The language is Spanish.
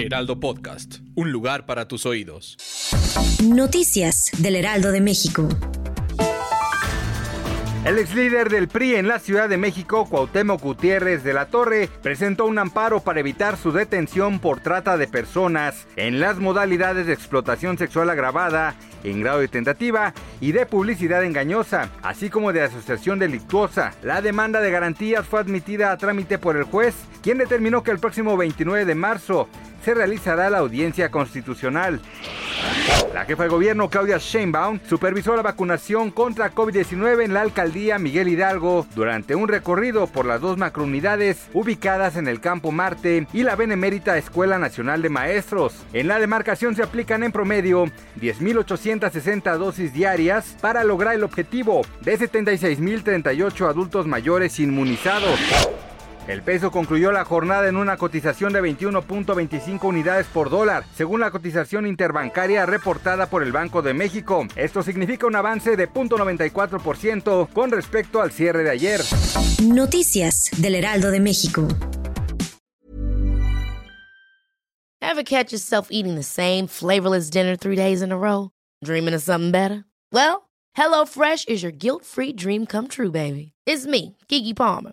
Heraldo Podcast, un lugar para tus oídos. Noticias del Heraldo de México. El ex líder del PRI en la Ciudad de México, Cuauhtémoc Gutiérrez de la Torre, presentó un amparo para evitar su detención por trata de personas en las modalidades de explotación sexual agravada en grado de tentativa y de publicidad engañosa, así como de asociación delictuosa. La demanda de garantías fue admitida a trámite por el juez, quien determinó que el próximo 29 de marzo se realizará la audiencia constitucional. La jefa de gobierno Claudia Sheinbaum supervisó la vacunación contra COVID-19 en la alcaldía Miguel Hidalgo durante un recorrido por las dos macrounidades ubicadas en el Campo Marte y la Benemérita Escuela Nacional de Maestros. En la demarcación se aplican en promedio 10.860 dosis diarias para lograr el objetivo de 76.038 adultos mayores inmunizados. El peso concluyó la jornada en una cotización de 21.25 unidades por dólar, según la cotización interbancaria reportada por el Banco de México. Esto significa un avance de 0.94% con respecto al cierre de ayer. Noticias del Heraldo de México. Ever catch yourself eating the same flavorless dinner three days in a row? Dreaming of something better? Well, HelloFresh is your guilt-free dream come true, baby. It's me, Kiki Palmer.